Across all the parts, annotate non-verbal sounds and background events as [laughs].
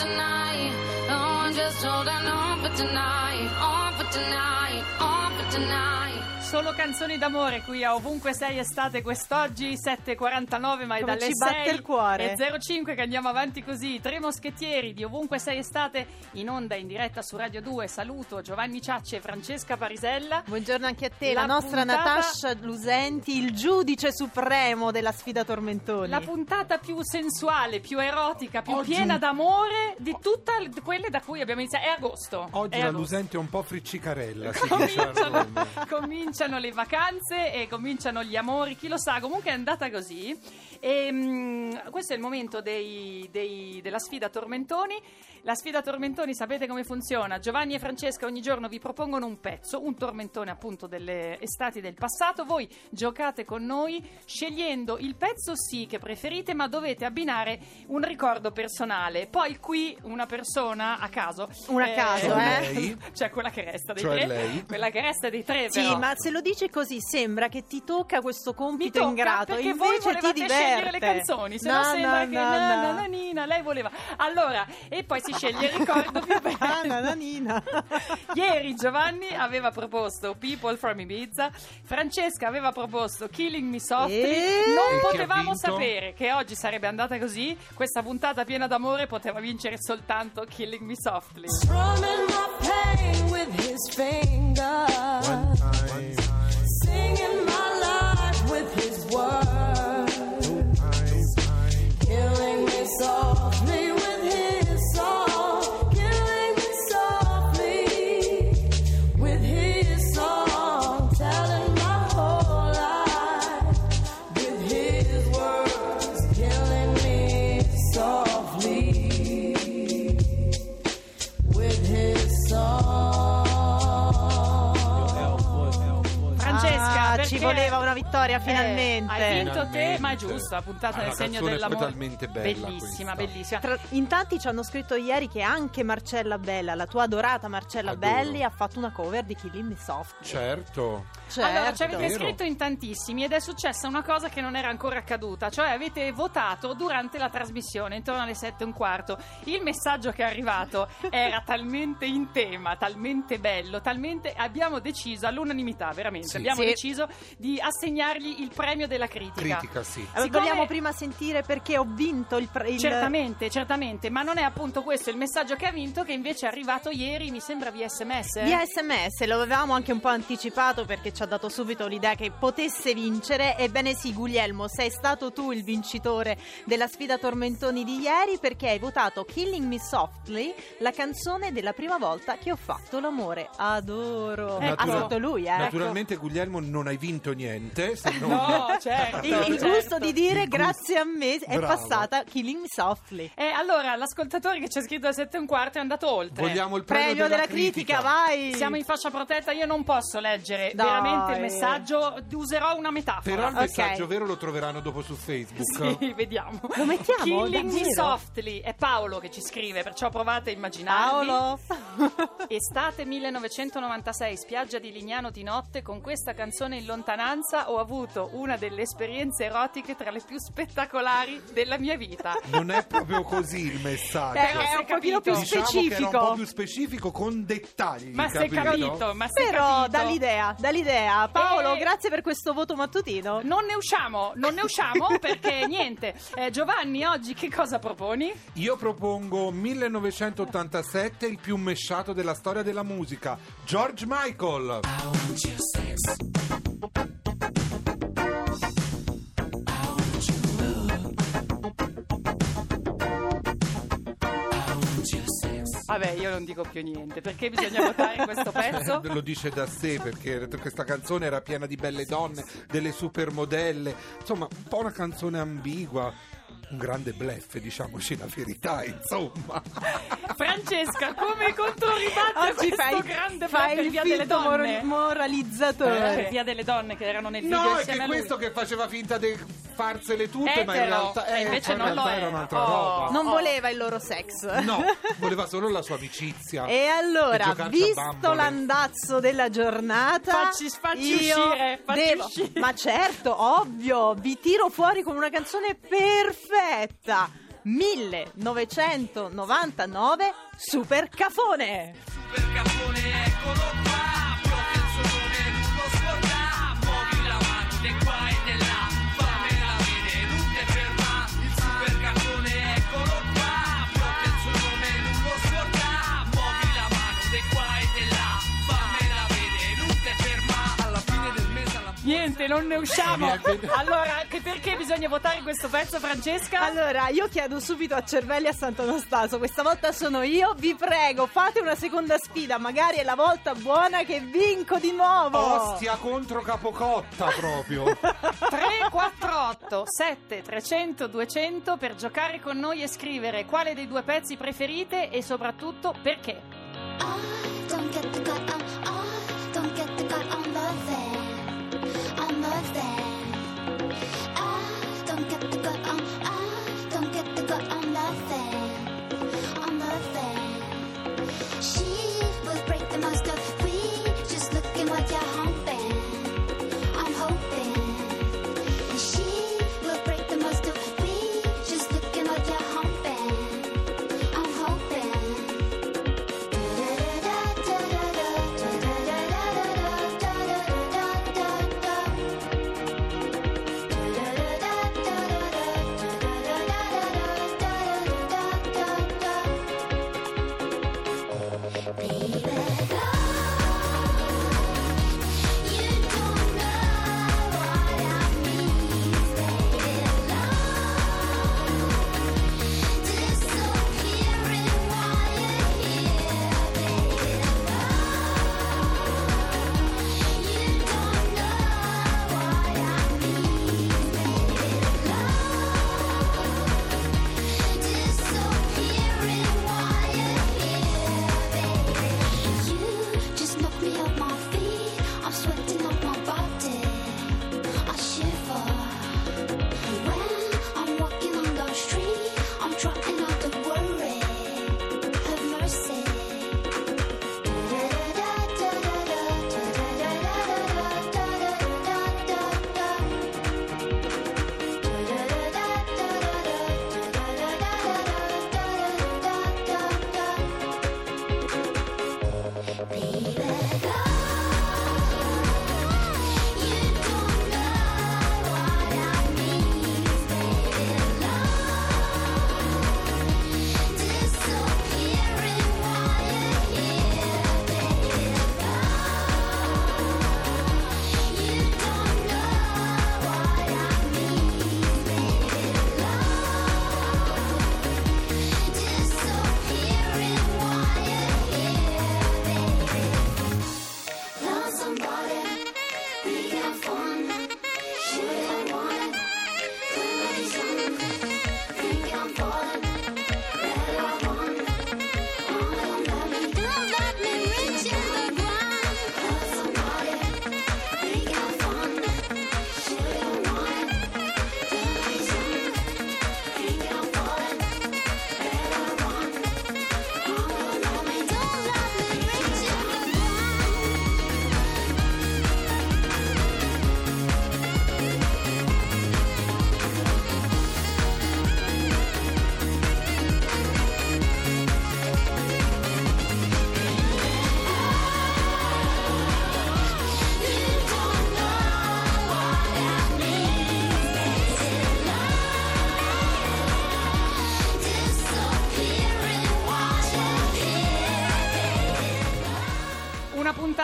Tonight. Oh, I'm just holding on for tonight. On for tonight, on for tonight. Solo canzoni d'amore qui a ovunque sei estate quest'oggi 7.49 ma è Come dalle ci batte 6 il cuore. e 05 che andiamo avanti così tre moschettieri di ovunque sei estate in onda in diretta su Radio 2 saluto Giovanni Ciacci e Francesca Parisella Buongiorno anche a te, la, La nostra puntata- Natascia Lusenti, il giudice supremo della sfida Tormentoni. la puntata più sensuale, più erotica, più Oggi piena d'amore di tutte quelle da cui abbiamo iniziato. È agosto. Oggi è la agosto. Lusente è un po' friccicarella, si dice a [laughs] cominciano, le vacanze e cominciano gli amori, chi lo sa, comunque è andata così. E, mm, questo è il momento dei- dei- della sfida Tormentoni. La sfida Tormentoni sapete come funziona? Giovanni e Francesca ogni giorno vi propongono un pezzo, un tormentone appunto delle estati del passato. Voi giocate con noi scegliendo il pezzo sì che preferite, ma dovete abbinare un ricordo personale. Poi qui una persona a caso. Una a caso, Cioè eh? lei? [laughs] Cioè quella che resta dei Cioè tre. lei? Quella che resta dei tre, Sì, però. ma se lo dici così sembra che ti tocca questo compito tocca ingrato. perché voi Invece volevate ti diverte. scegliere le canzoni, se no, No, sembra no, che no, na, no. na, na, nina, lei voleva. Allora, e poi si sceglie il ricordo [laughs] più bello. Ah, nananina. [laughs] Ieri Giovanni aveva proposto People from Ibiza, Francesca aveva proposto Killing Me Softly. E? Non E chi ha potevamo sapere che oggi sarebbe andata così. Questa puntata piena d'amore poteva vincere soltanto Killing Me Softly. Strumming my pain with his finger. One time. Singing my vittoria Eh, finalmente. hai vinto te, Finalmente. ma è giusto, la puntata Ah, nel segno dell'amore. talmente bella Bellissima, questa. bellissima. Tra- in tanti ci hanno scritto ieri che anche Marcella Bella, la tua adorata Marcella Adoro. Belli, ha fatto una cover di Killing Me Soft. Certo. Allora, ci avete Vero. scritto in tantissimi ed è successa una cosa che non era ancora accaduta, cioè avete votato durante la trasmissione, intorno alle sette e un quarto. Il messaggio che è arrivato era [laughs] talmente in tema, talmente bello, talmente... Abbiamo deciso all'unanimità, veramente, Sì. abbiamo Sì. deciso di assegnargli il premio della critica. Critica, sì. Eh, Siccome- Vogliamo prima sentire perché ho vinto il, pre- il- Certamente, certamente, ma non è appunto questo il messaggio che ha vinto, che invece è arrivato ieri, mi sembra via sms. Via sms, lo avevamo anche un po' anticipato perché ci ha dato subito l'idea che potesse vincere. Ebbene sì, Guglielmo, sei stato tu il vincitore della sfida Tormentoni di ieri perché hai votato Killing Me Softly, la canzone della prima volta che ho fatto l'amore. Adoro. Ecco. Ha scritto lui, eh. Naturalmente, Guglielmo, non hai vinto niente. Se non... [laughs] No, certo. Il, il certo. gusto di dire grazie a me è Bravo. passata Killing Me Softly. E allora, l'ascoltatore che c'è scritto al 7 e un quarto è andato oltre. Vogliamo il premio, Premio della critica, vai! Siamo in fascia protetta, io non posso leggere Dai. veramente il messaggio, userò una metafora. Però il messaggio vero lo troveranno dopo su Facebook. Sì, [laughs] vediamo. Lo mettiamo? Killing me softly. È Paolo che ci scrive, perciò provate a immaginarvi. Paolo. [laughs] Estate 1996, spiaggia di Lignano di notte, con questa canzone in lontananza ho avuto una delle esperienze erotiche tra le più spettacolari della mia vita. Non è proprio così il messaggio. Eh, è si un pochino più diciamo che era un specifico. po' più specifico con dettagli. Ma sei capito, ma sei Però capito? dall'idea, dall'idea. Paolo, Eh. grazie per questo voto mattutino. Non ne usciamo, non ne usciamo [laughs] perché niente. Eh, Giovanni, oggi che cosa proponi? Io propongo 1987, il più mesciato della storia della musica, George Michael. Vabbè, io non dico più niente. Perché bisogna votare questo pezzo? [laughs] Lo dice da sé perché questa canzone era piena di belle donne, delle supermodelle, insomma, un po' una canzone ambigua, un grande bluff, diciamoci la verità, insomma. [laughs] Francesca, come controribatte a Oggi questo fai, grande fai per il via delle donne? mor- Per moralizzatore. via delle donne che erano nel video No, è a lui. questo che faceva finta di farsele tutte, ma in Etero, realtà, e eh, invece in non lo realtà era. era un'altra Oh. roba. Non Oh. voleva il loro sex. No, [laughs] voleva solo la sua amicizia. E allora, a visto l'andazzo della giornata, Facci- facci uscire, facci devo- uscire. Ma certo, ovvio, vi tiro fuori con una canzone perfetta. 1999 Super Cafone. Super cappone, eccolo Niente, non ne usciamo. Allora, che perché bisogna votare questo pezzo, Francesca? Allora, io chiedo subito a Cervelli a Sant'Anastaso, questa volta sono io, vi prego, fate una seconda sfida, magari è la volta buona che vinco di nuovo. Ostia contro Capocotta proprio. 348 7 300 200 per giocare con noi e scrivere quale dei due pezzi preferite e soprattutto perché. That. Baby,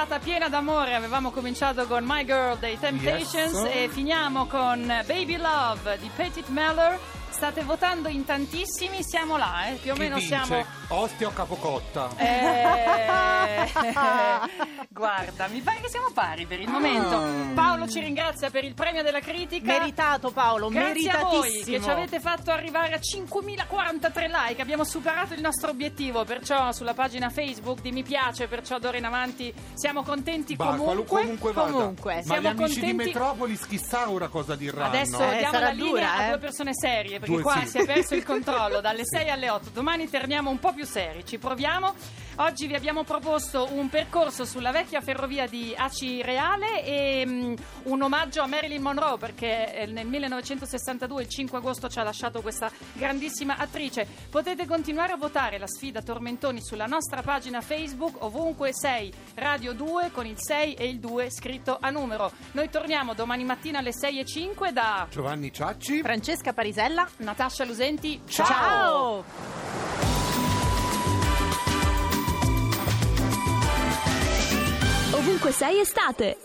puntata piena d'amore. Avevamo cominciato con My Girl dei Temptations Yes. e finiamo con Baby Love di Petit Meller. State votando in tantissimi, siamo là, eh? più o Chi meno vince? siamo. Ostia o capocotta? Eh, [laughs] guarda, mi pare che siamo pari per il momento. Ah. Paolo ci ringrazia per il premio della critica. Meritato Paolo, Grazie a voi che meritatissimo. ci avete fatto arrivare a 5.043 like, abbiamo superato il nostro obiettivo, perciò sulla pagina Facebook di mi piace, perciò d'ora in avanti siamo contenti qualu- comunque. comunque vada. comunque. Ma Siamo gli amici contenti- di Metropolis chissà ora cosa diranno. Adesso Eh, diamo sarà la linea dura, a eh. due persone serie, perché Due qua sì. si è perso il [laughs] controllo dalle 6 alle 8. Domani torniamo un po' più seri, ci proviamo. Oggi vi abbiamo proposto un percorso sulla vecchia ferrovia di Aci Reale e mm, un omaggio a Marilyn Monroe, perché eh, nel 1962, il 5 agosto, ci ha lasciato questa grandissima attrice. Potete continuare a votare la sfida Tormentoni sulla nostra pagina Facebook, ovunque sei Radio 2 con il 6 e il 2 scritto a numero. Noi torniamo domani mattina alle 6 e 5 da Giovanni Ciacci? Francesca Parisella. Natascia Lusenti. Ciao. Ciao. Ovunque sei estate.